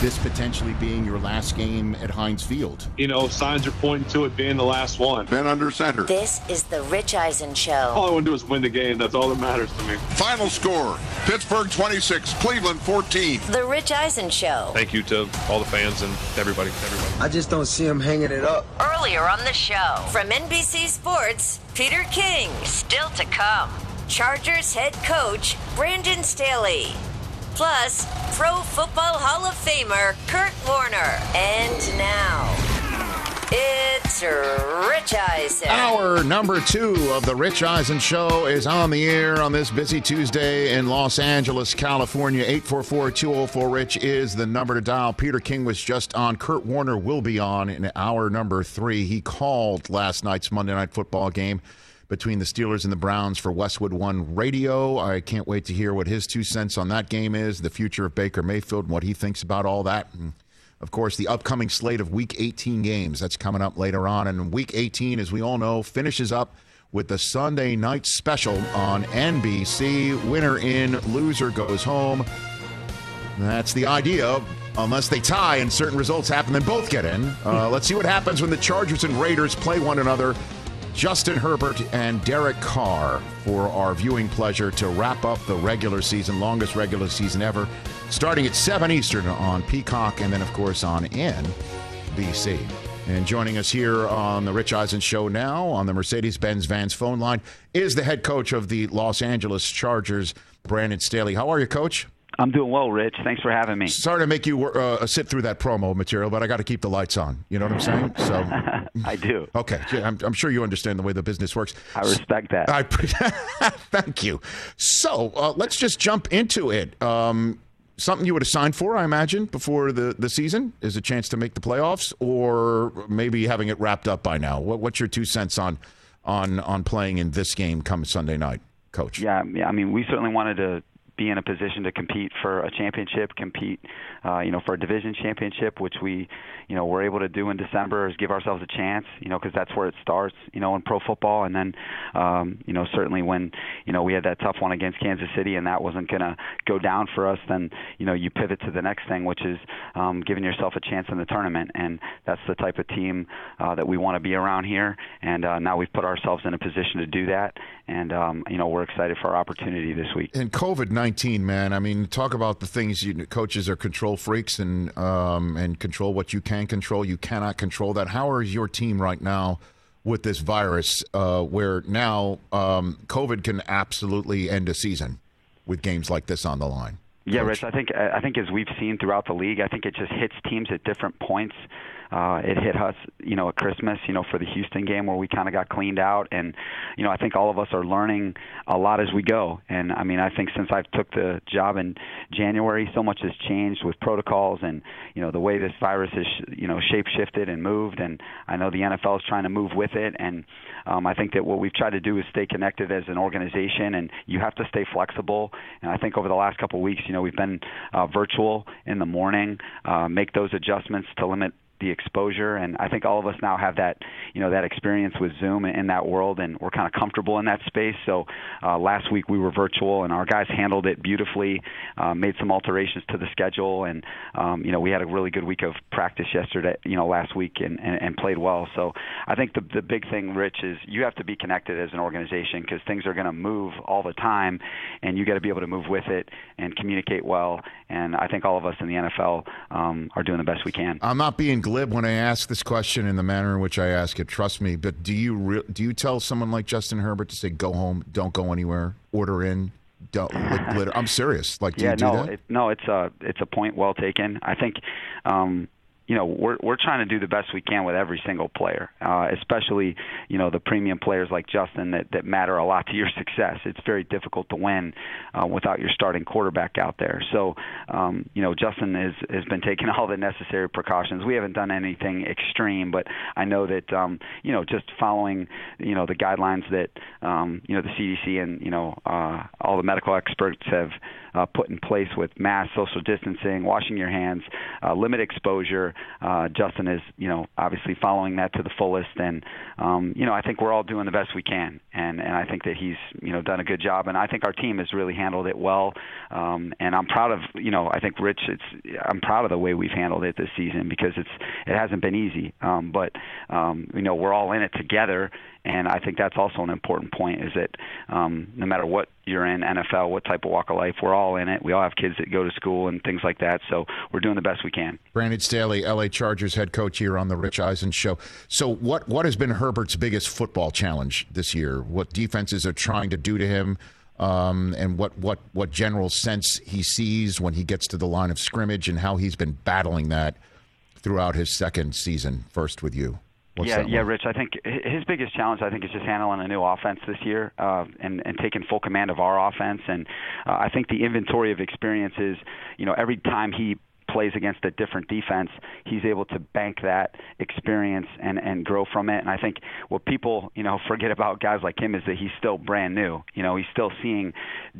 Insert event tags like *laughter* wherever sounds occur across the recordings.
This potentially being your last game at Heinz Field. You know, signs are pointing to it being the last one. Ben under center. This is the Rich Eisen Show. All I want to do is win the game. That's all that matters to me. Final score Pittsburgh 26, Cleveland 14. The Rich Eisen Show. Thank you to all the fans and everybody. everybody. I just don't see him hanging it up. Earlier on the show, from NBC Sports, Peter King. Still to come. Chargers head coach Brandon Staley. Plus, Pro Football Hall of Famer Kurt Warner. And now, it's Rich Eisen. Hour number two of the Rich Eisen Show is on the air on this busy Tuesday in Los Angeles, California. 844-204-RICH is the number to dial. Peter King was just on. Kurt Warner will be on in hour number three. He called last night's Monday Night Football game between the Steelers and the Browns for Westwood One Radio. I can't wait to hear what his two cents on that game is, the future of Baker Mayfield, and what he thinks about all that. And of course, the upcoming slate of Week 18 games that's coming up later on. And Week 18, as we all know, finishes up with the Sunday night special on NBC. Winner in, loser goes home. That's the idea. Unless they tie and certain results happen, then both get in. Uh, let's see what happens when the Chargers and Raiders play one another Justin Herbert and Derek Carr for our viewing pleasure to wrap up the regular season, longest regular season ever, starting at 7 Eastern on Peacock and then, of course, on NBC. And joining us here on the Rich Eisen Show now on the Mercedes Benz Vans phone line is the head coach of the Los Angeles Chargers, Brandon Staley. How are you, coach? I'm doing well, Rich. Thanks for having me. Sorry to make you uh, sit through that promo material, but I got to keep the lights on. You know what I'm saying? So *laughs* I do. Okay, I'm, I'm, sure you understand the way the business works. I respect that. I *laughs* thank you. So uh, let's just jump into it. Um, something you would have signed for, I imagine, before the, the season is a chance to make the playoffs, or maybe having it wrapped up by now. What, what's your two cents on on on playing in this game come Sunday night, Coach? Yeah, yeah. I mean, we certainly wanted to be in a position to compete for a championship, compete, uh, you know, for a division championship, which we, you know, were able to do in December, is give ourselves a chance, you know, because that's where it starts, you know, in pro football, and then, um, you know, certainly when, you know, we had that tough one against Kansas City, and that wasn't going to go down for us, then, you know, you pivot to the next thing, which is um, giving yourself a chance in the tournament, and that's the type of team uh, that we want to be around here, and uh, now we've put ourselves in a position to do that, and um, you know, we're excited for our opportunity this week. And COVID man. I mean, talk about the things you coaches are control freaks and um, and control what you can control. You cannot control that. How is your team right now? With this virus, uh, where now um, COVID can absolutely end a season with games like this on the line. Yeah, Rich. I think I think as we've seen throughout the league, I think it just hits teams at different points. Uh, it hit us, you know, at Christmas, you know, for the Houston game where we kind of got cleaned out, and you know, I think all of us are learning a lot as we go. And I mean, I think since I've took the job in January, so much has changed with protocols and you know the way this virus is, you know, shape shifted and moved. And I know the NFL is trying to move with it, and um, I think that what we've tried to do is stay connected as an organization, and you have to stay flexible. And I think over the last couple of weeks, you know, we've been uh, virtual in the morning, uh, make those adjustments to limit the exposure, and I think all of us now have that you know that experience with Zoom in that world, and we're kind of comfortable in that space. So uh, last week we were virtual, and our guys handled it beautifully, uh, made some alterations to the schedule, and um, you know we had a really good week of practice yesterday, you know last week, and, and, and played well. So I think the the big thing, Rich, is you have to be connected as an organization because things are going to move all the time, and you got to be able to move with it and communicate well. And I think all of us in the NFL um, are doing the best we can. I'm not being glib when I ask this question in the manner in which I ask it. Trust me. But do you re- do you tell someone like Justin Herbert to say go home, don't go anywhere, order in, don't? I'm serious. Like, do yeah, you do no, that? It, no, it's a it's a point well taken. I think. Um, you know we're we're trying to do the best we can with every single player, uh, especially you know the premium players like Justin that that matter a lot to your *laughs* success. It's very difficult to win uh, without your starting quarterback out there. So um, you know Justin has has been taking *laughs* all the necessary precautions. We haven't done anything extreme, but I know that um, you know just following you know the guidelines that um, you know the CDC and you know uh, all the medical experts have uh, put in place with mass social distancing, washing your hands, uh, limit exposure. Uh, Justin is, you know, obviously following that to the fullest, and um, you know, I think we're all doing the best we can, and and I think that he's, you know, done a good job, and I think our team has really handled it well, um, and I'm proud of, you know, I think Rich, it's, I'm proud of the way we've handled it this season because it's, it hasn't been easy, um, but um, you know, we're all in it together, and I think that's also an important point is that um, no matter what you're in NFL, what type of walk of life, we're all in it. We all have kids that go to school and things like that. So we're doing the best we can. Brandon Staley, LA Chargers head coach here on the Rich Eisen show. So what what has been Herbert's biggest football challenge this year? What defenses are trying to do to him? Um, and what, what, what general sense he sees when he gets to the line of scrimmage and how he's been battling that throughout his second season, first with you. What's yeah, yeah. Rich. I think his biggest challenge, I think, is just handling a new offense this year uh, and and taking full command of our offense. And uh, I think the inventory of experiences, you know, every time he plays against a different defense, he's able to bank that experience and and grow from it. And I think what people you know *laughs* forget about guys like him is that he's still brand new. You know, he's still seeing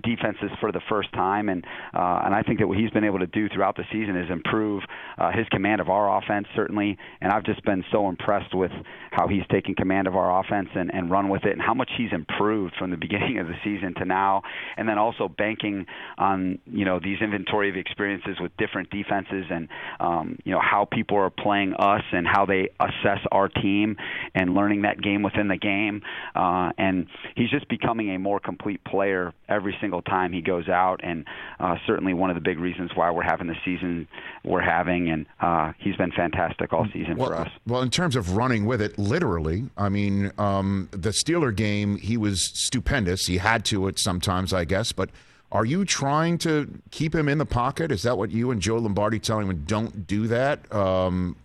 defenses for the first time, and uh, and I think that what he's been able to do throughout the season is improve uh, his command of our offense certainly. And I've just been so impressed with how he's taken command of our offense and and run with it, and how much he's improved from the *laughs* beginning of the season to now. And then also banking on you know these inventory of experiences with different defenses and um, you know how people are playing us and how they assess our team and learning that game within the game. Uh, and he's just becoming a more complete player every single time he goes out, and uh, certainly one of the big reasons why we're having the season we're having. And uh, he's been fantastic all season well, for us. Well, in terms of running with it, literally, I mean, um, the Steeler game, he was stupendous. He had to it sometimes, I guess, but. Are you trying to keep him in the pocket? Is that what you and Joe Lombardi telling him? Don't do that um,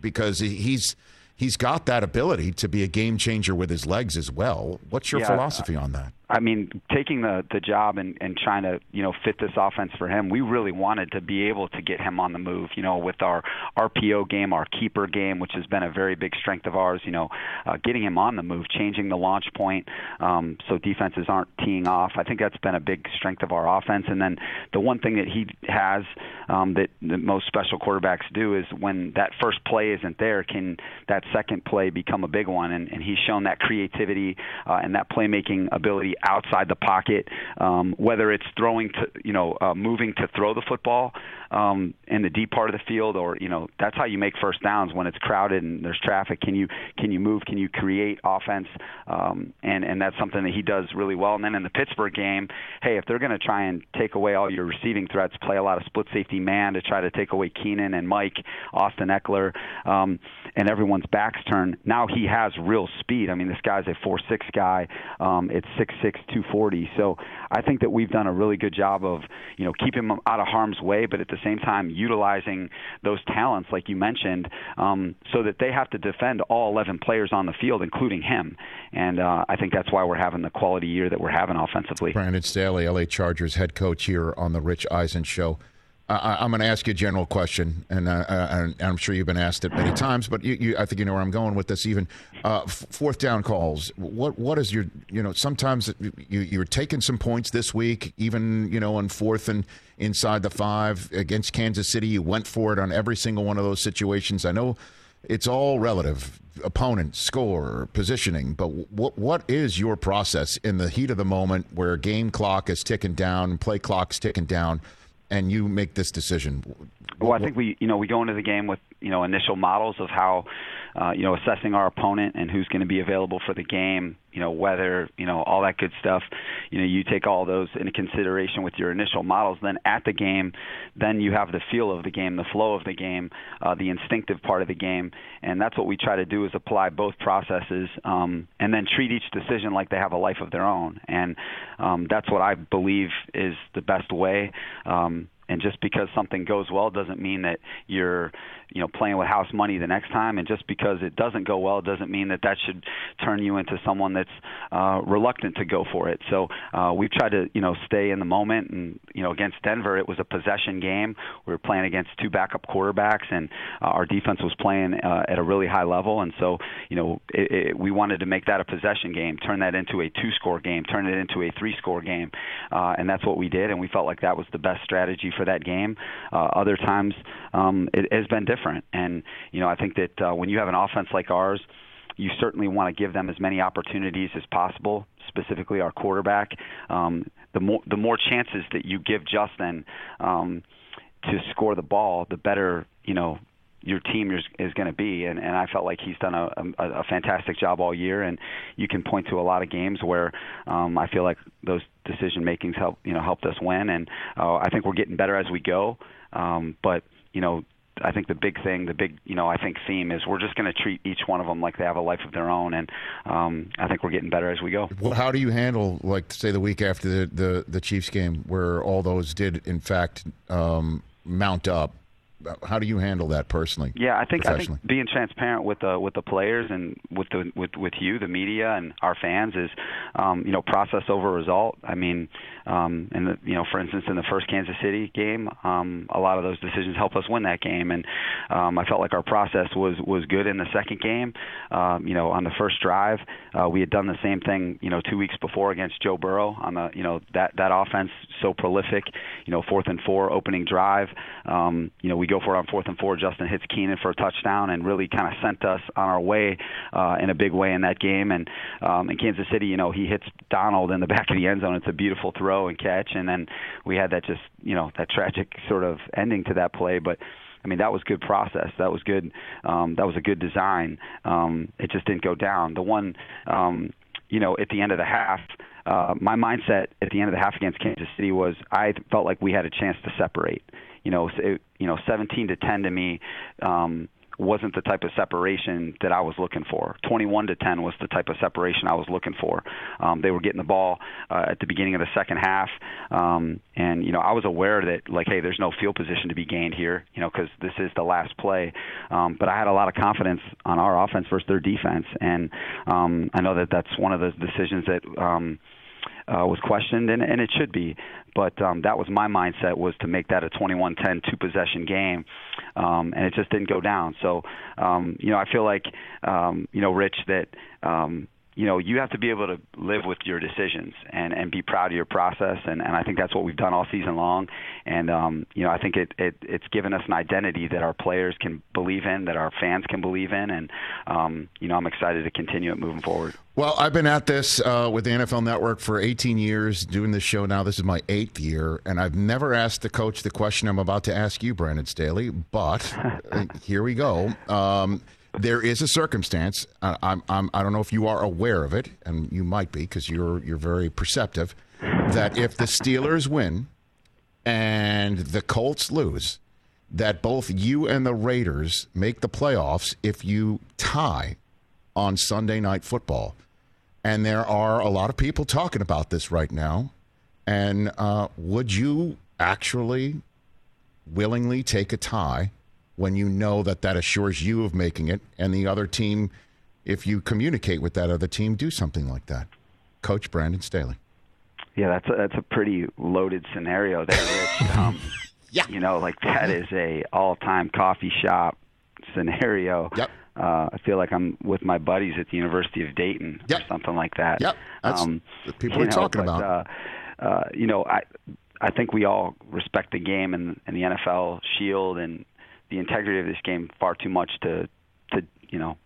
because he's he's got that ability to be a game changer with his legs as well. What's your Yeah, philosophy on that? I mean, taking the the job and and trying to you know fit this offense for him, we really wanted to be able to get him on the move. You know, with our RPO game, our keeper game, which has been a very big strength of ours. You know, uh, getting him on the move, changing the launch point, um, so defenses aren't teeing off. I think that's been a big strength of our offense. And then the one thing that he has um, that, that most special quarterbacks do is when that first play isn't there, can that second play become a big one? And, and he's shown that creativity uh, and that playmaking ability outside the pocket, um, whether it's throwing to, you know, uh, moving to throw the football um, in the deep part of the field, or you know, that's how you make first downs when it's crowded and there's traffic. Can you can you move? Can you create offense? Um, and and that's something that he does really well. And then in the Pittsburgh game, hey, if they're going to try and take away all your receiving threats, play a lot of split safety man to try to take away Keenan and Mike, Austin Ekeler, um, and everyone's backs turn. Now he has real speed. I mean, this guy's a four six guy. Um, it's six six two forty. So I think that we've done a really good job of you know keeping him out of harm's way, but at the same time utilizing those talents like you mentioned, um, so that they have to defend all 11 players on the field, including him. And uh, I think that's why we're having the quality year that we're having offensively. Brandon Staley, LA Chargers head coach here on the Rich Eisen show. I, am going to ask you a general question, and, uh, and, I'm sure you've been asked it many times, but you, you, I think you know where I'm going with this. Even uh, f- fourth down calls. What what is your you know? Sometimes you you're taking some points this week, even you know on fourth and inside the five against Kansas City. You went for it on every single one of those situations. I know it's all relative opponent score positioning but what what is your process in the heat of the moment where game clock is ticking down play clock's ticking down and you make this decision. Well i think we you know we go into the game with you know initial models of how uh, you know, assessing our opponent and who's going to be available for the game, you know, weather, you know, all that good stuff. You know, you take all those into consideration with your initial models. Then at the game, then you have the feel of the game, the flow of the game, uh, the instinctive part of the game, and that's what we try to do is apply both processes, um, and then treat each decision like they have a life of their own. And um, that's what I believe is the best way. Um, and just because something goes well doesn't mean that you're you know playing with house money the next time and just because it doesn't go well doesn't mean that that should turn you into someone that's uh reluctant to go for it. So uh we've tried to you know stay in the moment and you know against Denver it was a possession game. We were playing against two backup quarterbacks and uh, our defense was playing uh, at a really high level. And so you know it, it, we wanted to make that a possession game turn that into a two score game turn it into a three score game uh and that's what we did and we felt like that was the best strategy for that game. Uh other times um it has been different different. And you know, I think that uh, when you have an offense like ours, you certainly want to give them as many opportunities as possible. Specifically, our quarterback. Um, the more the more chances that you give Justin um, to score the ball, the better you know your team is, is going to be. And, and I felt like he's done a, a, a fantastic job all year. And you can point to a lot of games where um, I feel like those decision makings help you know helped us win. And uh, I think we're getting better as we go. Um, but you know I think the big thing, the big, you know, I think theme is we're just going to treat each one of them like they have a life of their own, and um, I think we're getting better as we go. Well, how do you handle, like, say, the week after the the, the Chiefs game, where all those did in fact um, mount up? How do you handle that personally? Yeah, I think I think being transparent with the with the players and with the with with you, the media, and our fans is, um, you know, process over result. I mean, um, and the, you know, for instance, in the first Kansas City game, um, a lot of those decisions helped us win that game, and um, I felt like our process was was good in the second game. Um, you know, on the first drive, uh, we had done the same thing, you know, two weeks before against Joe Burrow on the, you know, that that offense so prolific, you know, fourth and four opening drive. Um, you know, we go for it on fourth and four. Justin hits Keenan for a touchdown and really kind of sent us on our way uh, in a big way in that game. And um, in Kansas City, you know, he hits Donald in the *laughs* back of the end zone. It's a beautiful throw and catch. And then we had that just, you know, that tragic sort of ending to that play. But I mean, that was good process. That was good. Um, that was a good design. Um, it just didn't go down. The one, um, you know, at the end of the half, uh, my mindset at the end of the half against Kansas City was I felt like we had a chance to separate. You know, it, you know, 17 to 10 to me um, wasn't the type of separation that I was looking for. 21 to 10 was the type of separation I was looking for. Um, they were getting the ball uh, at the beginning of the second half, um, and you know, I was aware that like, hey, there's no field position to be gained here, you know, because this is the last play. Um, but I had a lot of confidence on our offense versus their defense, and um, I know that that's one of the decisions that. Um, uh, was questioned, and, and it should be. But um, that was my mindset was to make that a 21-10 two possession game, um, and it just didn't go down. So, um, you know, I feel like, um, you know, Rich, that um, you know you have to be able to live with your decisions and and be proud of your process and and I think that's what we've done all season long and um you know I think it it it's given us an identity that our players can believe in that our fans can believe in and um you know I'm excited to continue it moving forward. Well, I've been at this uh, with the NFL Network for 18 years, doing this show now. This is my eighth year, and I've never asked the coach the question I'm about to ask you, Brandon Staley. But *laughs* uh, here we go. Um, there is a circumstance. Uh, I'm, I'm, I don't know if you are aware of it, and you might be because you're you're very perceptive. That if the Steelers win and the Colts lose, that both you and the Raiders make the playoffs if you tie on Sunday Night Football. And there are a lot of people talking about this right now. And uh, would you actually willingly take a tie when you know that that assures you of making it, and the other team, if you communicate with that other team, do something like that. Coach Brandon Staley. Yeah, that's a, that's a pretty loaded scenario there, Rich. *laughs* um, Yeah. You know, like that is a all-time coffee shop scenario. Yep. Uh, I feel like I'm with my buddies at the University of Dayton Yep. or something like that. Yep. That's um, what people are know, talking but, about. Uh, uh, you know, I I think we all respect the game and, and the NFL shield and the integrity of this game far too much to to you know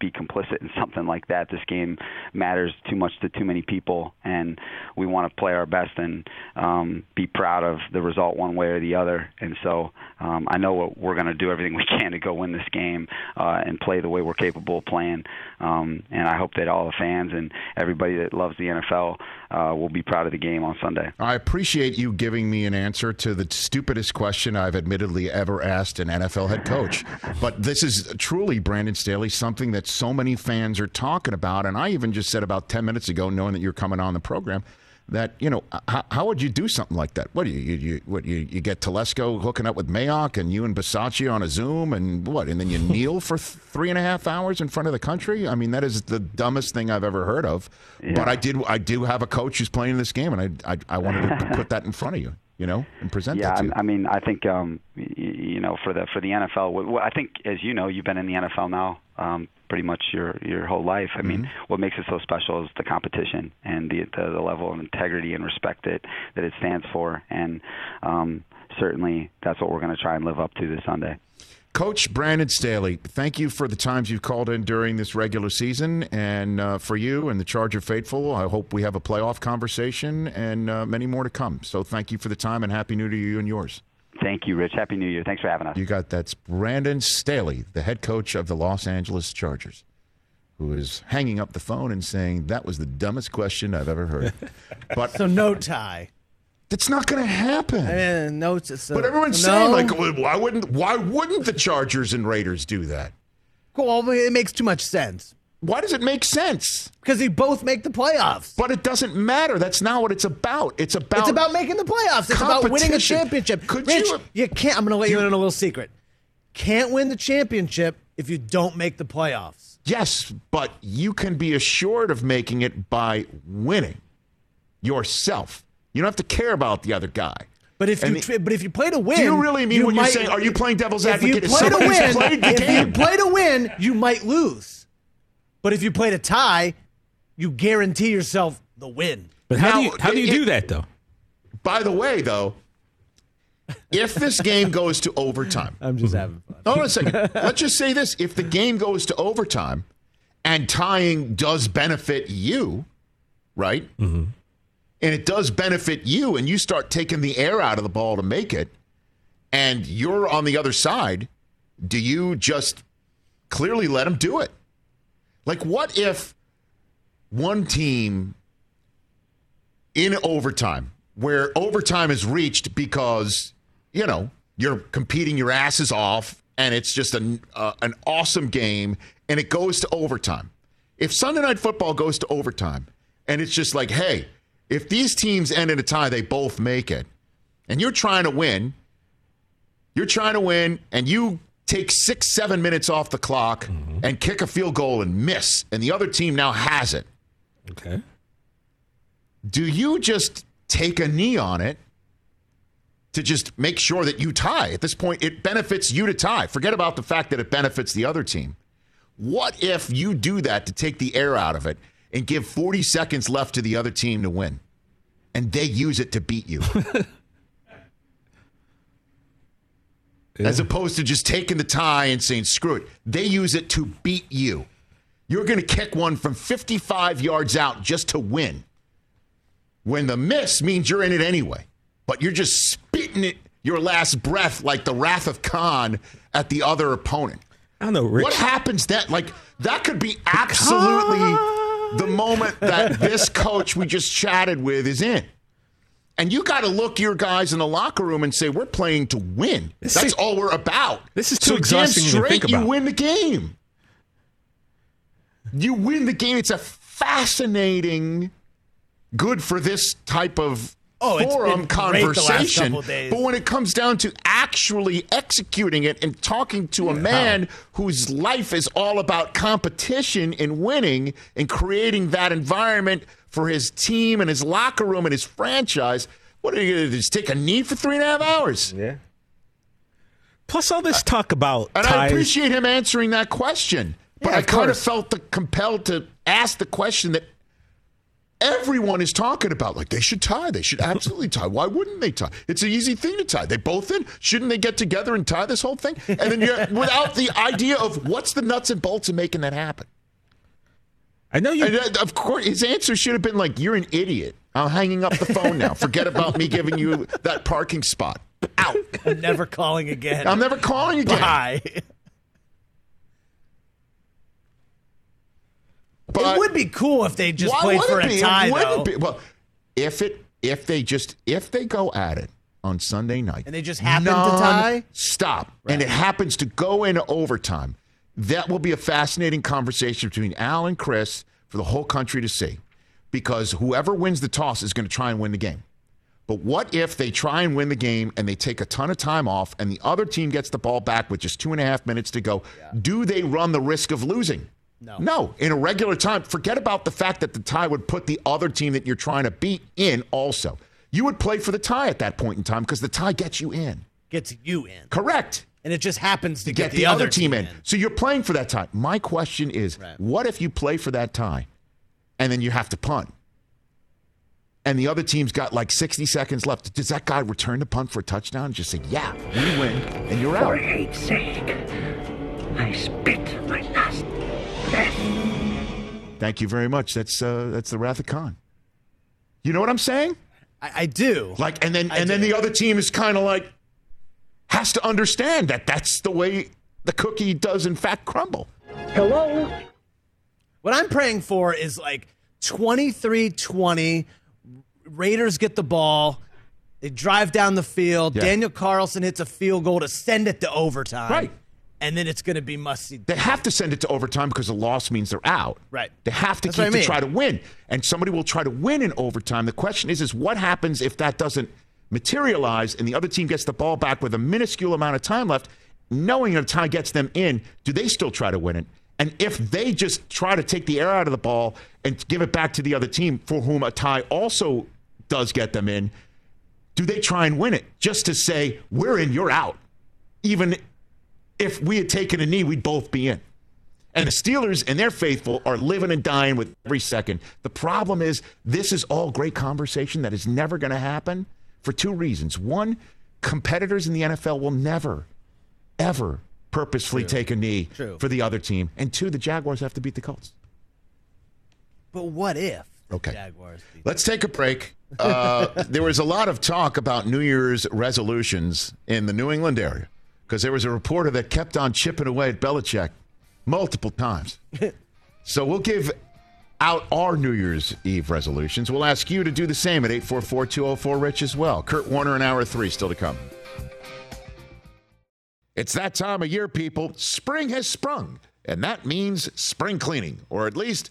be, complicit in something like that. This game matters too much to too many people, and we want to play our best and um, be proud of the result one way or the other. And so um, I know what we're going to do everything *laughs* we can to go win this game uh, and play the way we're capable of playing. Um, and I hope that all the fans and everybody that loves the NFL uh, will be proud of the game on Sunday. I appreciate you giving me an answer to the stupidest question I've admittedly ever asked an NFL head coach. *laughs* But this is truly, Brandon Staley, something that so many fans are talking about. And I even just said about 10 minutes ago, knowing that you're coming on the program, that, you know, how, how would you do something like that? What do you, you, you, what, you, you get Telesco hooking up with Mayock and you and Bisaccia on a Zoom and what? And then you *laughs* kneel for th- three and a half hours in front of the country? I mean, that is the dumbest thing I've ever heard of. But I did, I do have a coach who's playing this game, and I, I, I wanted to put that in front of you, you know, and present Yeah, that to you. I, I mean, I think um, you know for the for the NFL. I think, as you know, you've been in the NFL now um, pretty much your your whole life. I mean, Mm-hmm. what makes it so special is the competition and the, the the level of integrity and respect that that it stands for, and um, certainly that's what we're going to try and live up to this Sunday. Coach Brandon Staley, thank you for the times you've called in during this regular season. And uh, for you and the Charger faithful, I hope we have a playoff conversation and uh, many more to come. So thank you for the time and Happy New Year to you and yours. Thank you, Rich. Happy New Year. Thanks for having us. You got that's Brandon Staley, the head coach of the Los Angeles Chargers, who is hanging up the phone and saying, That was the dumbest question I've ever heard. *laughs* But So no tie. that's not going to happen. And no, so, But everyone's no. saying, like, why wouldn't why wouldn't the Chargers and Raiders do that? Well, it makes too much sense Why does it make sense? because they both make the playoffs. But it doesn't matter. That's not what it's about. It's about It's about making the playoffs. It's about winning a championship. Could Rich, you- you can't. I'm going to let you in on a little secret. Can't win the championship if you don't make the playoffs. yes, but you can be assured of making it by winning yourself. You don't have to care about the other guy. But if And you the- but if you play to win, Do you really mean what you're saying? Are you playing devil's if you advocate? If play to win, if game- you play to win, you might lose. But if you play to tie, you guarantee yourself the win. But how do you how do you it- do that though? By the way, though, if this game goes to overtime, I'm just having fun. Hold on a second. Let's just say this: if the game goes to overtime, and tying does benefit you, right? Mm-hmm. And it does benefit you, and you start taking the air out of the ball to make it, and you're on the other side. Do you just clearly let them do it? Like, what if one team in overtime, where overtime is reached because, you know, you're competing your asses off and it's just an, uh, an awesome game and it goes to overtime. If Sunday Night Football goes to overtime and it's just like, hey, if these teams end in a tie, they both make it, and you're trying to win, you're trying to win, and you take six, seven minutes off the clock mm-hmm. and kick a field goal and miss, and the other team now has it Okay. do you just take a knee on it to just make sure that you tie? At this point, it benefits you to tie. Forget about the fact that it benefits the other team. What if you do that to take the air out of it and give 40 seconds left to the other team to win? And they use it to beat you. *laughs* As opposed to just taking the tie and saying, screw it. They use it to beat you. You're going to kick one from 55 yards out just to win when the miss means you're in it anyway. But you're just spitting it your last breath like the wrath of Khan at the other opponent. I don't know, Rich. What happens then? like that could be absolutely the moment that this coach we just chatted with is in. And you got to look your guys in the locker room and say, "We're playing to win. This That's is- all we're about." This is so too exhausting to Damn even straight, think you win the game. You win the game. It's a fascinating, good for this type of Oh, forum been great the last conversation. But when it comes down to actually executing it and talking to a man whose life is all about competition and winning and creating that environment for his team and his locker room and his franchise, What are you going to do? just take a knee for three and a half hours? Yeah. Plus, all this uh, talk about And ties. I appreciate him answering that question, but Yeah, I kind of felt the, compelled to ask the question that everyone is talking about. Like they should tie. They should absolutely *laughs* tie. Why wouldn't they tie? It's an easy thing to tie. They both in. Shouldn't they get together and tie this whole thing? And then you're without the idea of what's the nuts and bolts of making that happen. I know you. And uh, of course, his answer should have been like, "You're an idiot. I'm hanging up the phone now. Forget about me giving you that parking spot. Out. I'm never calling again. I'm never calling again." Bye. But it would be cool if they just why played for it a be? Tie, wouldn't though. be. Well, if it if they just if they go at it on Sunday night And they just happen to tie? stop, and it happens to go into overtime, that will be a fascinating conversation between Al and Chris for the whole country to see, because whoever wins the toss is going to try and win the game. But what if they try and win the game and they take a ton of time off and the other team gets the ball back with just two and a half minutes to go? Do they run the risk of losing? No. No. In a regular time, forget about the fact that the tie would put the other team that you're trying to beat in also. You would play for the tie at that point in time because the tie gets you in. Gets you in. Correct. And it just happens to Get, get, the, other team in. So you're playing for that tie. My question is Right. what if you play for that tie and then you have to punt? And the other team's got like 60 seconds left. Does that guy return the punt for a touchdown and just say, yeah, we win, and you're out? For out? hate's sake, I spit my last breath. Thank you very much. That's uh, that's the Wrath of Khan. You know what I'm saying? I, I do. Like, and then I and then the other team is kind of like has to understand that that's the way the cookie does in fact crumble. Hello? What I'm praying for is like 23 20. Raiders get the ball. They drive down the field. Yeah. Daniel Carlson hits a field goal to send it to overtime. Right. And then it's going to be must see. They have to send it to overtime because a loss means they're out. Right. They have to That's keep I to try to win, and somebody will try to win in overtime. The question is, is what happens if that doesn't materialize and the other team gets the ball back with a minuscule amount of time left, knowing a tie gets them in? Do they still try to win it? And if they just try to take the air out of the ball and give it back to the other team, for whom a tie also does get them in, do they try and win it just to say we're in, you're out? Even if we had taken a knee, we'd both be in. And the Steelers and their faithful are living and dying with every second. The problem is, this is all great conversation that is never going to happen for two reasons. One, competitors in the NFL will never, ever purposefully take a knee True. for the other team. And two, the Jaguars have to beat the Colts. But what if Okay. Jaguars beat Let's take a break. Uh, *laughs* there was a lot of talk about New Year's resolutions in the New England area because there was a reporter that kept on chipping away at Belichick multiple times. *laughs* so we'll give out our New Year's Eve resolutions. We'll ask you to do the same at 844 204 Rich as well. Kurt Warner in hour three still to come. It's that time of year, people. Spring has sprung, and that means spring cleaning, or at least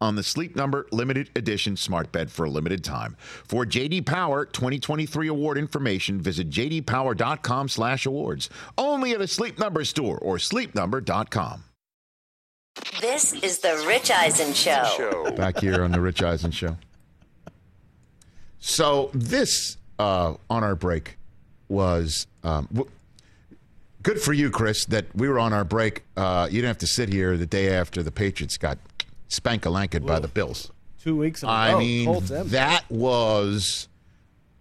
on the Sleep Number limited edition smart bed for a limited time. For JD Power 2023 award information, visit jdpower.com/awards. Only at a Sleep Number store or sleepnumber.com. This is the Rich Eisen Show. Back here on the Rich Eisen show. So this uh, on our break was um, w- good for you, Chris. That we were on our break. Uh, you didn't have to sit here the day after the Patriots got spank-a-lanked by the Bills. Two weeks. In a I row. mean, Colts that was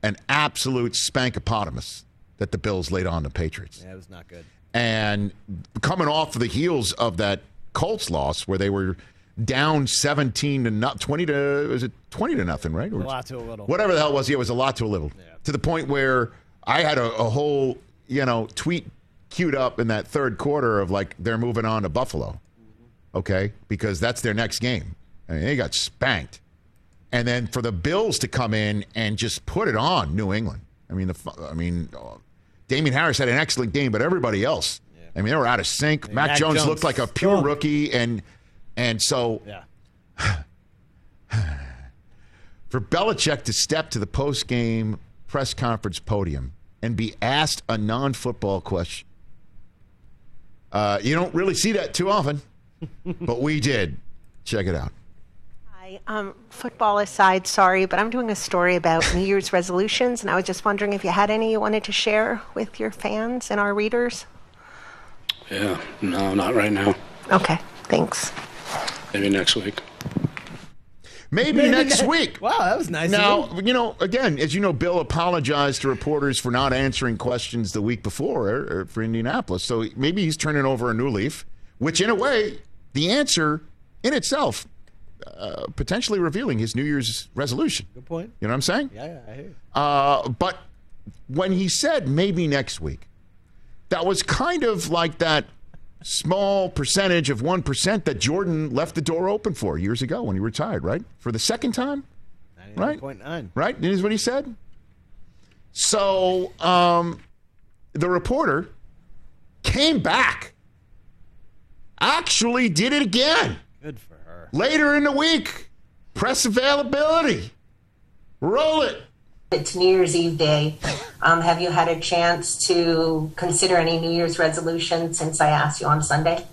an absolute spankopotamus that the Bills laid on the Patriots. Yeah, it was not good. And coming off of the heels of that Colts loss where they were down 17 to not 20 to was it 20 to nothing, right? A lot to a little. Whatever the hell it was, yeah, it was a lot to a little. To the point where I had a, a whole, you know, tweet queued up in that third quarter of like they're moving on to Buffalo. Okay? Because that's their next game. I mean, they got spanked. And then for the Bills to come in and just put it on New England. I mean, the I mean, uh, Damien Harris had an excellent game, but everybody else, I mean, they were out of sync. Mac, Mac Jones, Jones looked like a pure rookie, and and so Yeah. *sighs* for Belichick to step to the post game press conference podium and be asked a non football question. Uh, you don't really see that too often, but we did. Check it out. Hi. Um, football aside, sorry, but I'm doing a story about New Year's resolutions, and I was just wondering if you had any you wanted to share with your fans and our readers. Yeah, no, not right now. Okay, thanks. Maybe next week. Maybe, Maybe *laughs* next ne- week. Wow, that was nice. Now, him. you know, again, as you know, Bill apologized to reporters for not answering questions the week before uh, for Indianapolis. So maybe he's turning over a new leaf, which, in a way, the answer in itself uh, potentially revealing his New Year's resolution. Good point. You know what I'm saying? Yeah, yeah, I hear you. Uh, but when he said maybe next week, that was kind of like that small percentage of 1% that Jordan left the door open for years ago when he retired, right? For the second time? Right? 99.9. Right? Is what he said? So um, the reporter came back, actually did it again Good for her. later in the week. Press availability. Roll it. It's New Year's Eve day. Um, have you had a chance to consider any New Year's resolutions since I asked you on Sunday?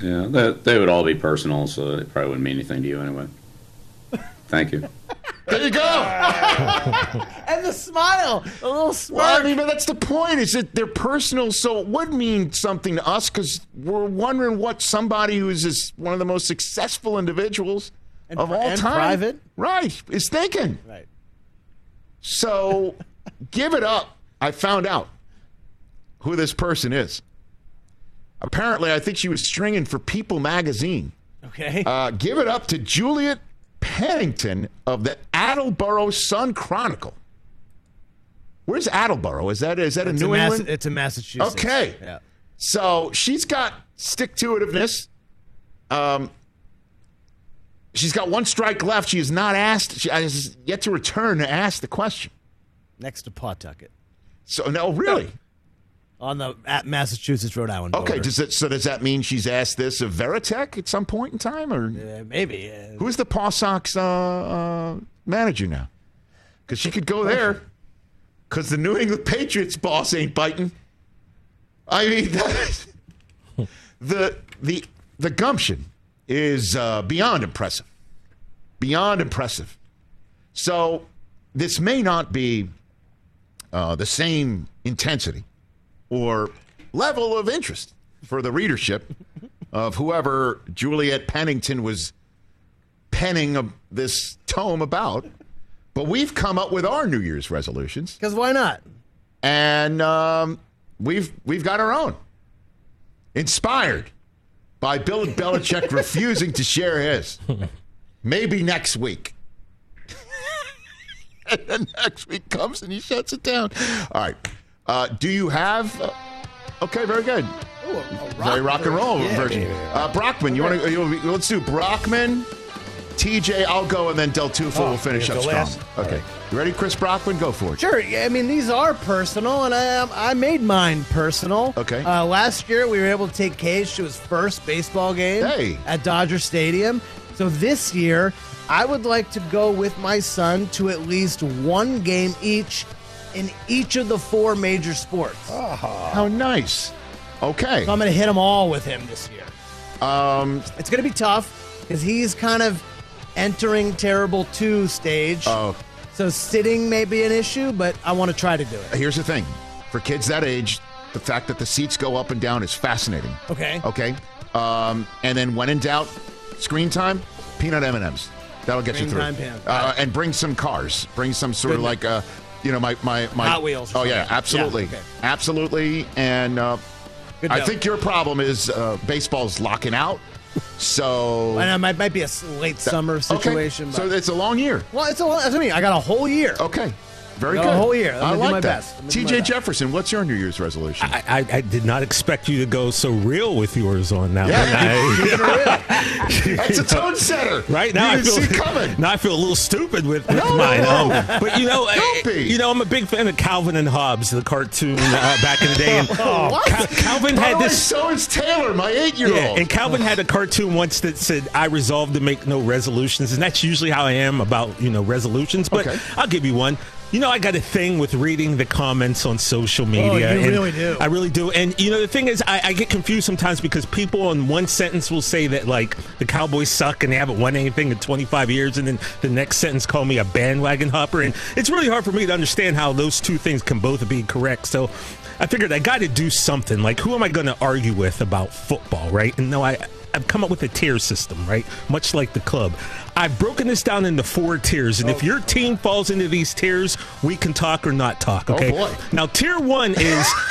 Yeah, they, they would all be personal, so it probably wouldn't mean anything to you anyway. Thank you. There you go. *laughs* And the smile, a little Well, smile. I mean, but that's the point. Is that they're personal, so it would mean something to us because we're wondering what somebody who is this, one of the most successful individuals And of all and time, private. right, is thinking. Right. So, give it up. I found out who this person is. Apparently, I think she was stringing for People magazine. Okay. Uh, give it up to Juliet Pennington of the Attleboro Sun Chronicle. Where's Attleboro? Is that is that it's in New a England? It's in Massachusetts. Okay. Yeah. So she's got stick to itiveness. Um, she's got one strike left. She has not asked. She has yet to return to ask the question. Next to Pawtucket. So no, really. On the at Massachusetts Rhode Island. Okay. border. Does it? So does that mean she's asked this of Varitek at some point in time, or Uh, maybe. Uh, who's the Paw Sox uh, uh, manager now? Because she could go there. Because the New England Patriots boss ain't biting. I mean, *laughs* that, the the the gumption is uh, beyond impressive. Beyond impressive. So this may not be uh, the same intensity or level of interest for the readership of whoever Juliet Pennington was penning a, this tome about. But we've come up with our New Year's resolutions, Because why not? and um, we've we've got our own, inspired by Bill *laughs* Belichick refusing to share his. Maybe next week. *laughs* and then next week comes and he shuts it down. All right. Uh, do you have? Uh, okay, very good. Very rock and roll Yeah, version. Uh, Brockman, you want to? Let's do Brockman TJ, I'll go, and then Del Tufo Oh, will finish up strong. last? Okay. You ready, Chris Brockman? Go for it. Sure. yeah, I mean, these are personal, and I, I made mine personal. Okay. Uh, last year, we were able to take Cage to his first baseball game Hey. at Dodger Stadium. So this year, I would like to go with my son to at least one game each in each of the four major sports. How nice. Okay. So I'm going to hit them all with him this year. Um, It's going to be tough because he's kind of entering terrible two stage. Oh. So sitting may be an issue, but I want to try to do it. here's the thing: for kids that age, the fact that the seats go up and down is fascinating. Okay. Okay. Um, and then when in doubt, screen time, peanut M and M's. That'll get Screen you through. time, peanut. Uh, and bring some cars. Bring some sort of Good. like uh, you know, my my my Hot Wheels Oh yeah, absolutely, Yeah, okay. absolutely. And uh, I think your problem is uh, baseball's locking out. So I know it might, might be a late summer situation. Okay. So it's a long year. well, it's a what I mean. I got a whole year. Okay. Very Got good. whole year. I'm I gonna do like my that. best. I'm gonna do my TJ best. Jefferson, what's your New Year's resolution? I, I, I did not expect you to go so real with yours on that Yeah. one. I- *laughs* That's a tone setter. Right now, you I feel see coming. *laughs* now I feel a little stupid with, with No, mine. no, Um, but you know, Don't I, be. you know, I'm a big fan of Calvin and Hobbes, the cartoon uh, back in the day. And *laughs* What? Cal- Calvin By had the way, this. So is Taylor, my eight-year-old. Yeah, and Calvin had a cartoon once that said, "I resolved to make no resolutions," and that's usually how I am about you know resolutions. But Okay. I'll give you one. You know, I got a thing with reading the comments on social oh, media. Oh, you really do. I really do. And you know, the thing is, I, I get confused sometimes because people in one sentence will say that like the Cowboys suck and they haven't won anything in 25 years, and then the next sentence call me a bandwagon hopper, and it's really hard for me to understand how those two things can both be correct. So. I figured I got to do something. Like, who am I going to argue with about football, right? And no, I I've come up with a tier system, right? Much like the club. I've broken this down into four tiers, and if oh. your team falls into these tiers, we can talk or not talk. Oh, okay. boy. Now, tier one is. *laughs*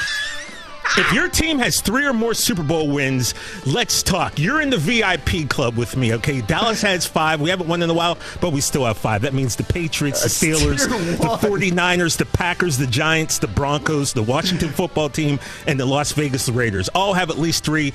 If your team has three or more Super Bowl wins, let's talk. You're in the VIP club with me, okay? Dallas *laughs* has five. We haven't won in a while, but we still have five. That means the Patriots, the Steelers, the one. 49ers, the Packers, the Giants, the Broncos, the Washington football team, and the Las Vegas Raiders all have at least three.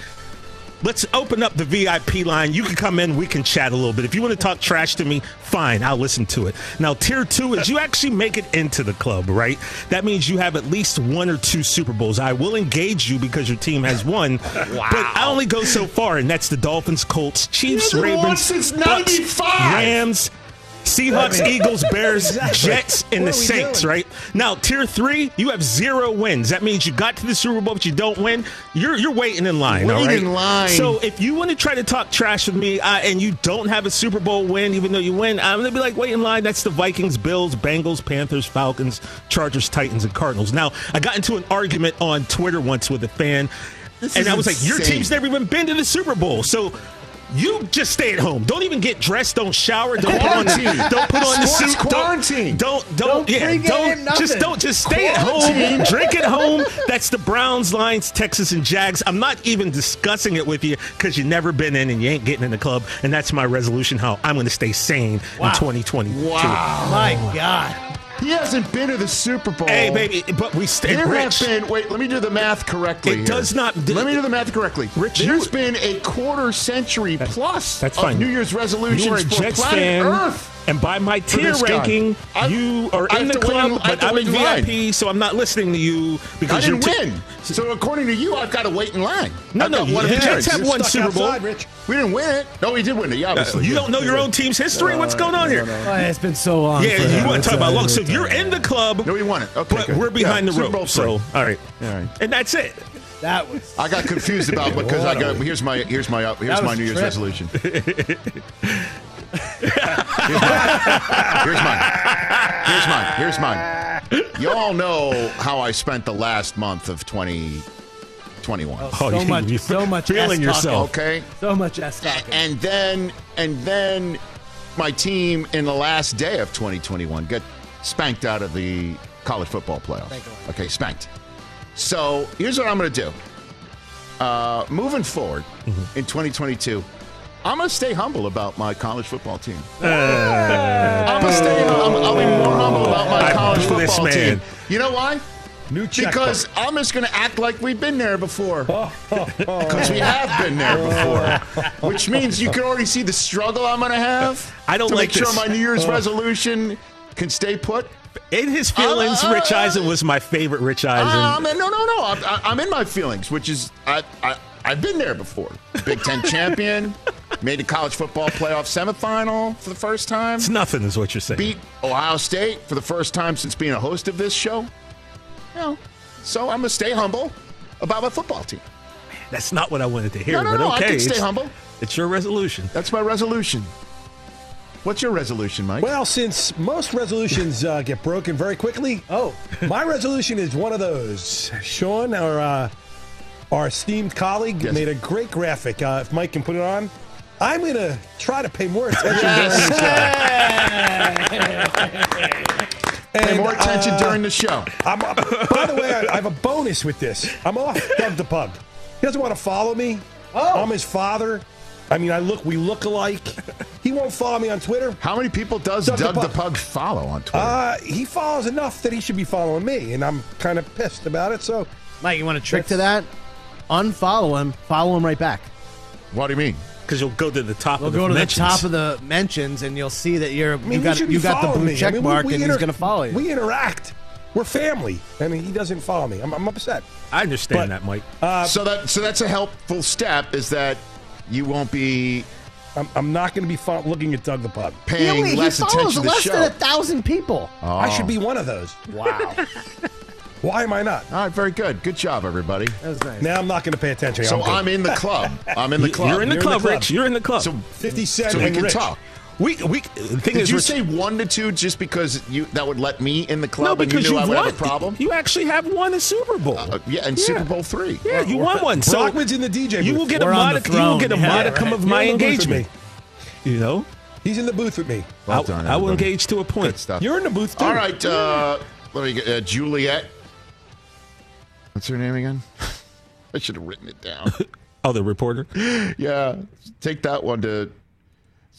Let's open up the VIP line. You can come in. We can chat a little bit. If you want to talk trash to me, fine. I'll listen to it. Now, tier two is you actually make it into the club, right? That means you have at least one or two Super Bowls. I will engage you because your team has won. wow. But I only go so far, and that's the Dolphins, Colts, Chiefs, You haven't won Ravens, Bucks, Rams, Seahawks, Eagles, Bears, Exactly. Jets, and the Saints, doing? right? Now, tier three, you have zero wins. That means you got to the Super Bowl, but you don't win. You're you're waiting in line. all Wait right? in line. So if you want to try to talk trash with me uh, and you don't have a Super Bowl win, even though you win, I'm gonna be like, wait in line. That's the Vikings, Bills, Bengals, Panthers, Falcons, Chargers, Titans, and Cardinals. Now, I got into an argument on Twitter once with a fan. This and I was like, "Your team's never even been to the Super Bowl, so you just stay at home. Don't even get dressed. Don't shower. Don't put on the, Quarantine. *laughs* don't put on the Sports suit. quarantine. Don't don't Don't don't, yeah. Don't just don't just stay at home. *laughs* Drink at home. That's the Browns, Lions, Texans, and Jags. I'm not even discussing it with you because you've never been in and you ain't getting in the club. And that's my resolution. How I'm going to stay sane Wow. in 2022. Wow. My God. He hasn't been to the Super Bowl. Hey, baby, but we stay There rich. have been. Wait, let me do the math correctly. It here. does not- Let me do the math correctly. Rich, There's you- been a quarter century plus That's of fine. New Year's resolutions You are a for Jets planet fan, Earth. And by my tier this guy. ranking, I- you are I in the to wait in- club, but I'm in in line. VIP, so I'm not listening to you I because didn't you're t- win. So according to you, I've got to wait in line. No, I've no, got one the of Jets have one Super Bowl. We didn't win it. No, we did win it. Yeah, obviously. You don't know your own team's history. What's going on here? Oh, it's been so long. Yeah, you him. want to talk about uh, luck. So it's, you're uh, in the club, No, we won it. Okay, but good. we're behind Yeah, the Super Bowl rope. So, all right. All right. And that's it. That was. I got confused about *laughs* because I got here's my here's my here's my New Year's resolution. *laughs* here's mine. Here's mine. Here's mine. You all know how I spent the last month of 2021. Oh, Oh, so you- much, so much feeling yourself. Okay. So much S talking. And then and then my team in the last day of 2021 got spanked out of the college football playoff. Okay, spanked. So here's what I'm going to do. Uh, moving forward Mm-hmm. in 2022, I'm going to stay humble about my college football team. Uh, I'm going to stay. I'm, I'll be more humble about my I college this football man. team. You know why? New checkbook. Because I'm just going to act like we've been there before. *laughs* Because we have been there before. Which means you can already see the struggle I'm going to have. I don't like to like make sure my New Year's resolution can stay put. In his feelings, Uh, uh, Rich uh, Eisen was my favorite Rich Eisen. Um, no, no, no. I'm, I'm in my feelings, which is I, I, I've been there before. Big Ten champion, made the college football playoff semifinal for the first time. it's nothing, is what you're saying. Beat Ohio State for the first time since being a host of this show. You know, so I'm gonna stay humble about my football team. That's not what I wanted to hear, No, no, but no, I okay. can stay humble. It's your resolution. That's my resolution. What's your resolution, Mike? Well, since most resolutions uh, get broken very quickly, oh, my resolution is one of those. Sean, our uh, our esteemed colleague, made a great graphic. Uh, if Mike can put it on, I'm going to try to pay more attention during the show. Pay more attention uh, during the show. I'm, by the way, I, I have a bonus with this. I'm off Doug the Pug. He doesn't want to follow me. Oh. I'm his father. I mean, I look. We look alike. He won't follow me on Twitter. How many people does Doug Doug, the the, Pug. Pug follow on Twitter? Uh, he follows enough that he should be following me, and I'm kind of pissed about it. So, Mike, you want a trick to that? Unfollow him, follow him right back. what do you mean? Because you'll go to the top We'll of the go to mentions. the top of the mentions, and you'll see that you're I mean, you got should you got the blue me. check I mean, mark, we, we and he's going to follow you. We interact. We're family, I mean, he doesn't follow me. I'm, I'm upset. I understand But- that, Mike. Uh, so that so that's a helpful step. Is that you won't be I'm, I'm not going to be fo- looking at Doug the Pug. He paying only- he less follows attention to the less show. than a thousand people. I Oh. should be one of those. Wow, *laughs* Why am I not? All right, very good. Good job, everybody. that was nice. Now I'm not going to pay attention. So good. I'm in the club. *laughs* I'm in the club. You're in the You're in the club, club. Rich. You're in the club. So 50 Cent so we can Rich. talk. we, we, the thing Did is, you Rich- say one to two just because you that would let me in the no, club and you because knew I you would won. have a problem? You actually have won a Super Bowl. Uh, yeah, and Super Bowl three. yeah, you won one. So Brockman's in the DJ you booth. will get a We're on the modicum. You will get a Yeah, modicum right. of You're my in the booth with engagement. You know, He's in the booth with me. Well I, done, I will engage to a point. Good stuff. You're in the booth too. All right, uh, let me get uh, Juliet. What's her name again? *laughs* I should have written it down. *laughs* Oh, the reporter. yeah, take that one to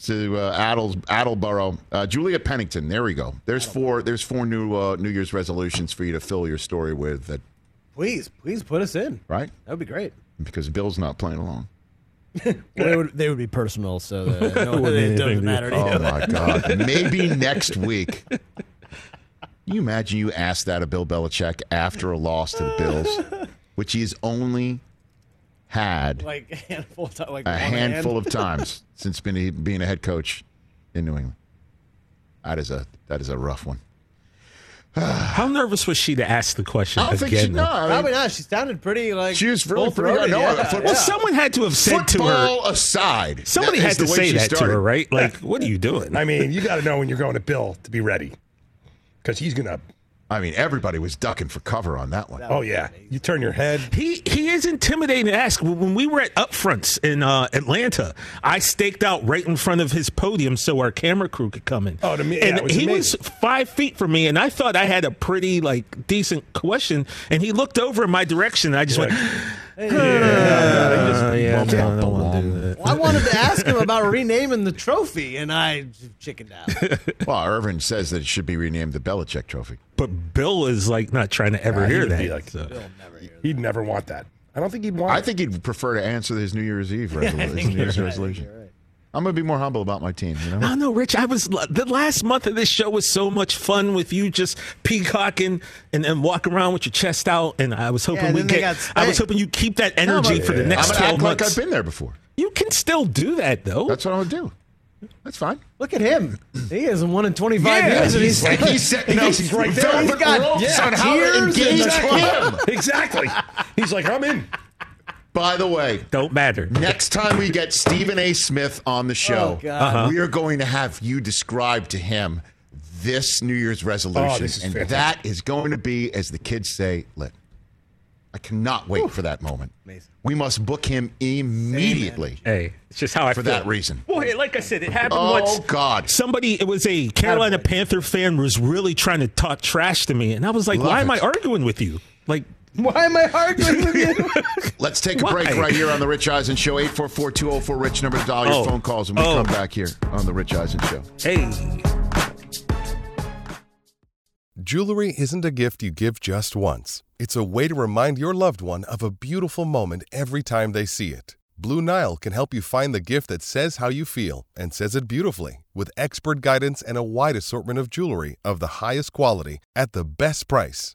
to uh, Addles, Attleboro. Uh, Juliet Pennington. There we go. There's four. There's four new uh, New Year's resolutions for you to fill your story with. That Please, please put us in. right That would be great. because Bill's not playing along. Well, *laughs* they would they would be personal, so that no, it doesn't matter to Oh you. my God! Maybe next week. Can you imagine you asked that of Bill Belichick after a loss to the Bills, *laughs* which he's only had Like a handful of time, like a handful hand. of *laughs* times since been, being a head coach in New England. That is a that is a rough one. *sighs* How nervous was she to ask the question I don't again? think she. though? No, I mean, Probably not. She sounded pretty like She was really full-throated, pretty- no, yeah, football- Well, someone had to have said to her. football aside, Somebody had to say she that to her, right? Like, what are you doing? I mean, you got to know when you're going to Bill to be ready, because he's gonna. I mean, everybody was ducking for cover on that one. Oh yeah, you turn your head. He he is intimidating to ask. When we were at Upfronts in uh, Atlanta, I staked out right in front of his podium so our camera crew could come in. Oh, to me- and it was he amazing. was five feet from me, and I thought I had a pretty like decent question, and he looked over in my direction, and I just went. "Uh, yeah, no, I don't do that. Well, I wanted to ask him about renaming the trophy, and I chickened out. *laughs* Well, Irvin says that it should be renamed the Belichick Trophy. But Bill is like not trying to ever Nah, hear would that. be like- so. He'd never want that. I don't think he'd want. I it. think he'd prefer to answer his New Year's Eve *laughs* I resolution. think New Year's you're right, I think resolution. You're right. I'm gonna be more humble about my team. You know. I know, Rich. I was the last month of this show was so much fun with you just peacocking and, and walking around with your chest out, and I was hoping Yeah, we then get. got I was hoping you keep that No, energy but- for the I'm next gonna twelve act months. like I've been there before. You can still do that though. That's what I'm gonna do. That's fine. Look at him. He hasn't won in 25 Yeah, years, and he's, Like he's *laughs* setting up He's right there. He's got ropes on how to engage him. exactly. He's like, I'm in. By the way, Don't matter. next time we get Stephen A. Smith on the show, Oh, Uh-huh. we are going to have you describe to him this New Year's resolution, Oh, and fantastic. that is going to be, as the kids say, lit. I cannot wait for that moment. Amazing. We must book him immediately Hey, it's just how I feel. for feel. that reason. Well, hey, like I said, it happened Oh, once. God. Somebody, it was a Carolina Panther fan, was really trying to talk trash to me, and I was like, Love "Why am. I arguing with you?" Like, Why am I arguing with you? *laughs* Let's take a Why? break right here on the Rich Eisen Show. 844-204-RICH number to dial your Oh. phone calls, and we Oh. come back here on the Rich Eisen Show. hey, Jewelry isn't a gift you give just once. It's a way to remind your loved one of a beautiful moment every time they see it. Blue Nile can help you find the gift that says how you feel and says it beautifully with expert guidance and a wide assortment of jewelry of the highest quality at the best price.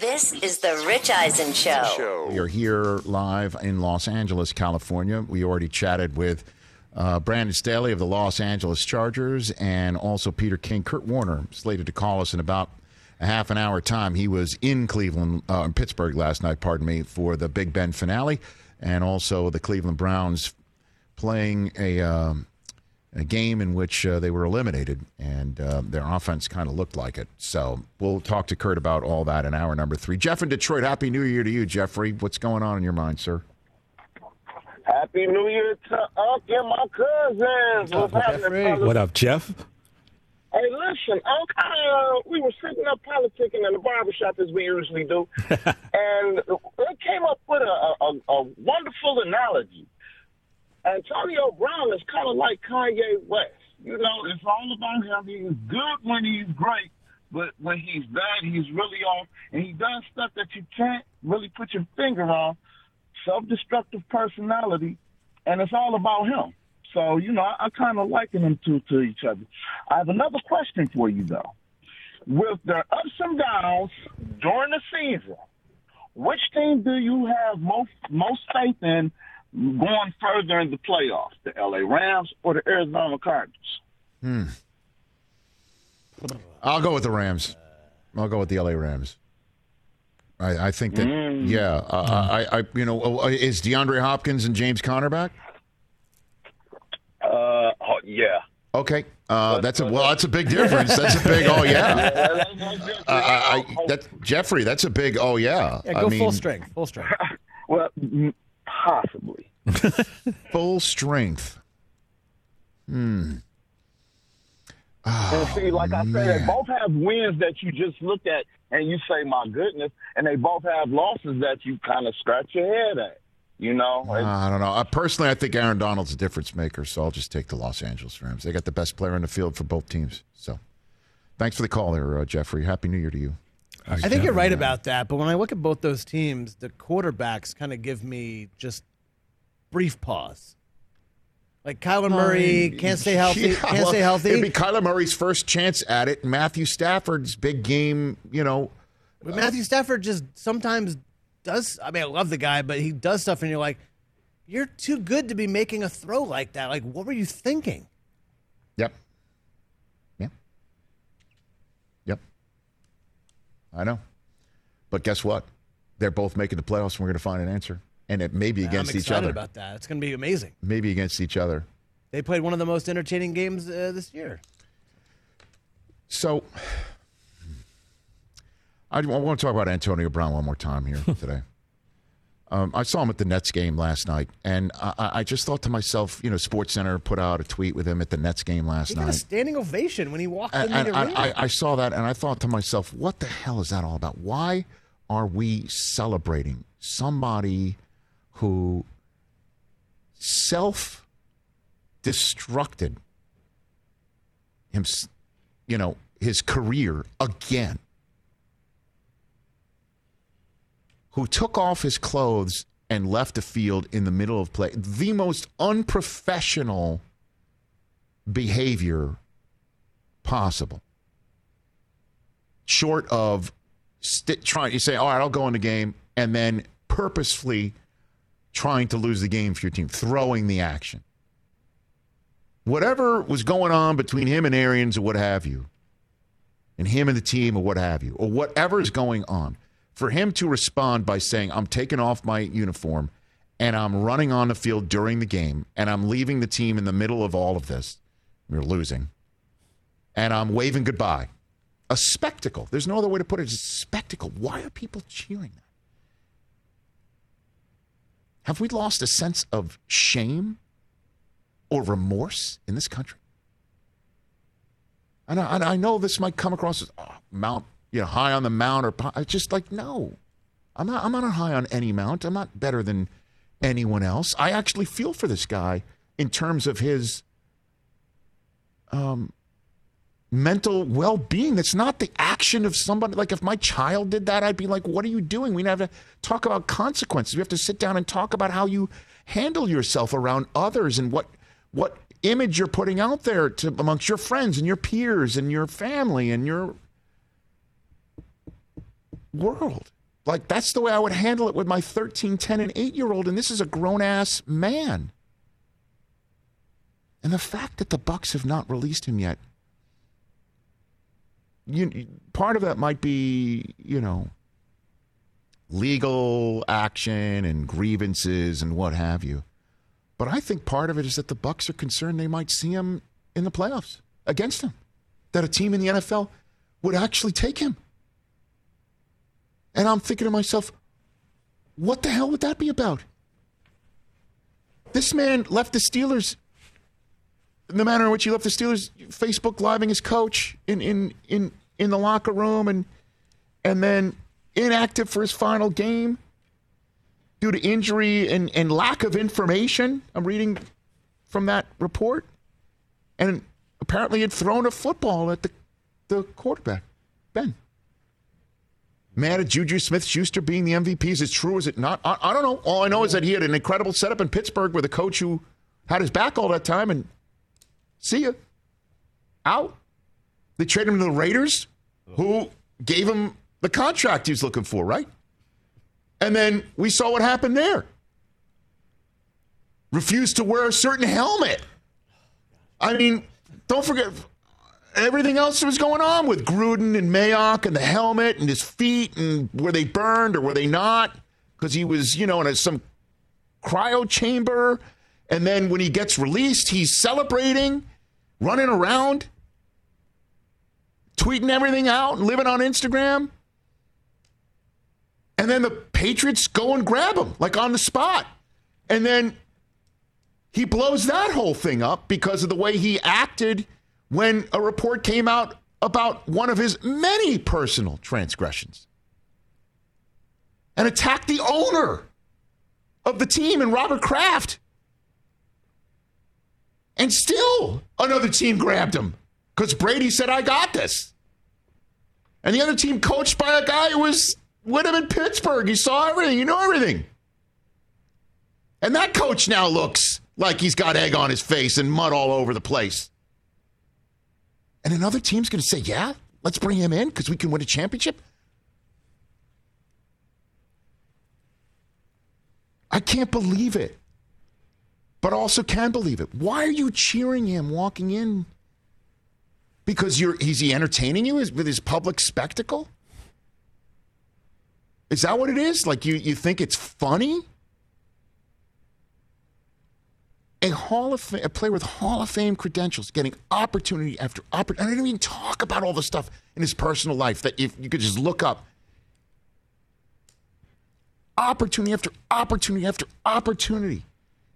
This is the Rich Eisen Show. We are here live in Los Angeles, California. We already chatted with uh, Brandon Staley of the Los Angeles Chargers and also Peter King. Kurt Warner slated to call us in about a half an hour time. He was in Cleveland, uh, in Pittsburgh last night, pardon me, for the Big Ben finale, and also the Cleveland Browns playing a. Um, a game in which uh, they were eliminated, and uh, their offense kind of looked like it. So we'll talk to Kurt about all that in hour number three. Jeff in Detroit, Happy New Year to you, Jeffrey. What's going on in your mind, sir? Happy New Year to Unc and my cousins. What's happening, fellas? What up, Jeff? Hey, listen, Unc, uh, we were sitting up politicking in the barbershop as we usually do, *laughs* and they came up with a, a, a wonderful analogy. Antonio Brown is kind of like Kanye West. You know, it's all about him. He's good when he's great, but when he's bad, he's really off, and he does stuff that you can't really put your finger on. Self-destructive personality, and it's all about him. So, you know, I, I kind of liken them to to each other. I have another question for you, though. With their ups and downs during the season, which team do you have most most faith in going further in the playoffs, the LA Rams or the Arizona Cardinals? Hmm. I'll go with the Rams. I'll go with the LA Rams. I, I think that, Mm. yeah. Uh, I, I, you know, uh, is DeAndre Hopkins and James Conner back? Uh, oh, yeah. Okay, uh, that's a well. That's a big *laughs* difference. That's a big. Oh yeah. *laughs* Uh, I, I, that Jeffrey. That's a big. Oh yeah. Yeah, I go mean, full strength. Full strength. *laughs* Well, mm, possibly. *laughs* Full strength. Hmm. and see, like I said, they both have wins that you just look at and you say, "My goodness," and they both have losses that you kind of scratch your head at. You know, Uh, I don't know. Uh, personally, I think Aaron Donald's a difference maker, so I'll just take the Los Angeles Rams. They got the best player in the field for both teams. So, thanks for the call there, uh, Jeffrey. Happy New Year to you. I think you're right about that, but when I look at both those teams, the quarterbacks kind of give me just brief pause. Like Kyler Murray can't *laughs* stay healthy. Yeah, can't well, stay healthy. It'd be Kyler Murray's first chance at it. Matthew Stafford's big game. You know, But Matthew Stafford just sometimes does. I mean, I love the guy, but he does stuff, and you're like, you're too good to be making a throw like that. Like, what were you thinking? Yep. Yep. Yep. I know. But guess what? They're both making the playoffs, and we're going to find an answer. And it may be against each other. I'm each excited other. about that. It's going to be amazing. Maybe against each other. They played one of the most entertaining games uh, this year. So, *sighs* I, want to talk about Antonio Brown one more time here *laughs* today. Um, I saw him at the Nets game last night, and I, I I just thought to myself, you know, Sports Center put out a tweet with him at the Nets game last He got a night. standing ovation when he walked And, in the arena. I, I, I saw that, and I thought to myself, what the hell is that all about? Why are we celebrating somebody who self destructed him, you know, his career again? Who took off his clothes and left the field in the middle of play? The most unprofessional behavior possible. Short of st- trying, you say, all right, I'll go in the game, and then purposefully trying to lose the game for your team, throwing the action. Whatever was going on between him and Arians or what have you, and him and the team or what have you, or whatever is going on, for him to respond by saying, I'm taking off my uniform and I'm running on the field during the game and I'm leaving the team in the middle of all of this. We're losing. And I'm waving goodbye. A spectacle. There's no other way to put it. It's a spectacle. Why are people cheering that? Have we lost a sense of shame or remorse in this country? And I, and I know this might come across as oh, mount, you know, high on the mount, or just like no, I'm not. I'm not high on any mount. I'm not better than anyone else. I actually feel for this guy in terms of his um, mental well-being. That's not the action of somebody. Like if my child did that, I'd be like, "What are you doing?" We have to talk about consequences. We have to sit down and talk about how you handle yourself around others and what what image you're putting out there to amongst your friends and your peers and your family and your world. Like that's the way I would handle it with my 13, 10 and 8 year old and this is a grown ass man. And the fact that the Bucks have not released him yet you, part of that might be, you know, legal action and grievances and what have you. But I think part of it is that the Bucks are concerned they might see him in the playoffs against him. That a team in the NFL would actually take him. And I'm thinking to myself, what the hell would that be about? This man left the Steelers the manner in which he left the Steelers Facebook living his coach in in in in the locker room and and then inactive for his final game due to injury and, and lack of information. I'm reading from that report. And apparently had thrown a football at the, the quarterback, Ben. Mad at Juju Smith Schuster being the MVP. Is it true? Is it not? I, I don't know. All I know is that he had an incredible setup in Pittsburgh with a coach who had his back all that time and see ya. Out. They traded him to the Raiders, who gave him the contract he was looking for, right? And then we saw what happened there. Refused to wear a certain helmet. I mean, don't forget everything else that was going on with Gruden and Mayock and the helmet and his feet and were they burned or were they not? Because he was, you know, in a, some cryo chamber. And then when he gets released, he's celebrating, running around, tweeting everything out and living on Instagram. And then the Patriots go and grab him, like on the spot. And then he blows that whole thing up because of the way he acted when a report came out about one of his many personal transgressions and attacked the owner of the team and Robert Kraft. And still, another team grabbed him because Brady said, I got this. And the other team coached by a guy who was with him in Pittsburgh. He saw everything. You know everything. And that coach now looks like he's got egg on his face and mud all over the place. And another team's going to say, yeah, let's bring him in because we can win a championship. I can't believe it, but also can believe it. Why are you cheering him walking in? Because you're is he entertaining you with his public spectacle? Is that what it is? Like you, you think it's funny? A Hall of Fame, a player with Hall of Fame credentials, getting opportunity after opportunity. I didn't even talk about all the stuff in his personal life that if you could just look up. Opportunity after opportunity after opportunity.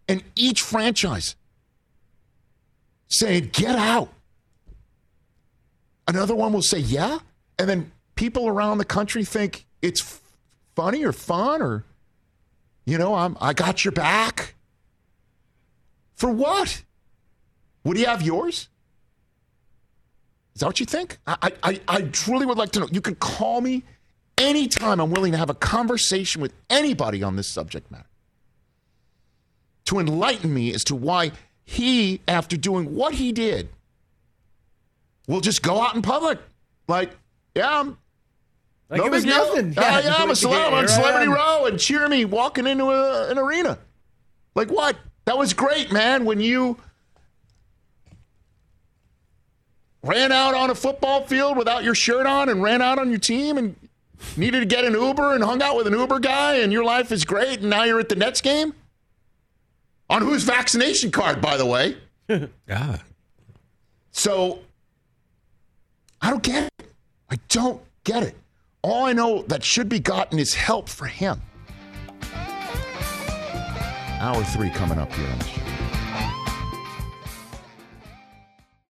And each franchise saying, get out. Another one will say, yeah. And then people around the country think it's funny or fun or, you know, I'm, I got your back. For what? Would he have yours? Is that what you think? I, I, I truly would like to know. You can call me anytime. I'm willing to have a conversation with anybody on this subject matter to enlighten me as to why he, after doing what he did, will just go out in public like, yeah, I'm like no it was nothing. Yeah, Yeah, yeah, I'm a *laughs* celeb on Celebrity. Row and cheer me walking into a, an arena. Like what? That was great, man. When you ran out on a football field without your shirt on and ran out on your team and needed to get an Uber and hung out with an Uber guy and your life is great and now you're at the Nets game? On whose vaccination card, by the way? *laughs* yeah. So I don't get it. I don't get it. All I know that should be gotten is help for him. Hour three coming up here on the show.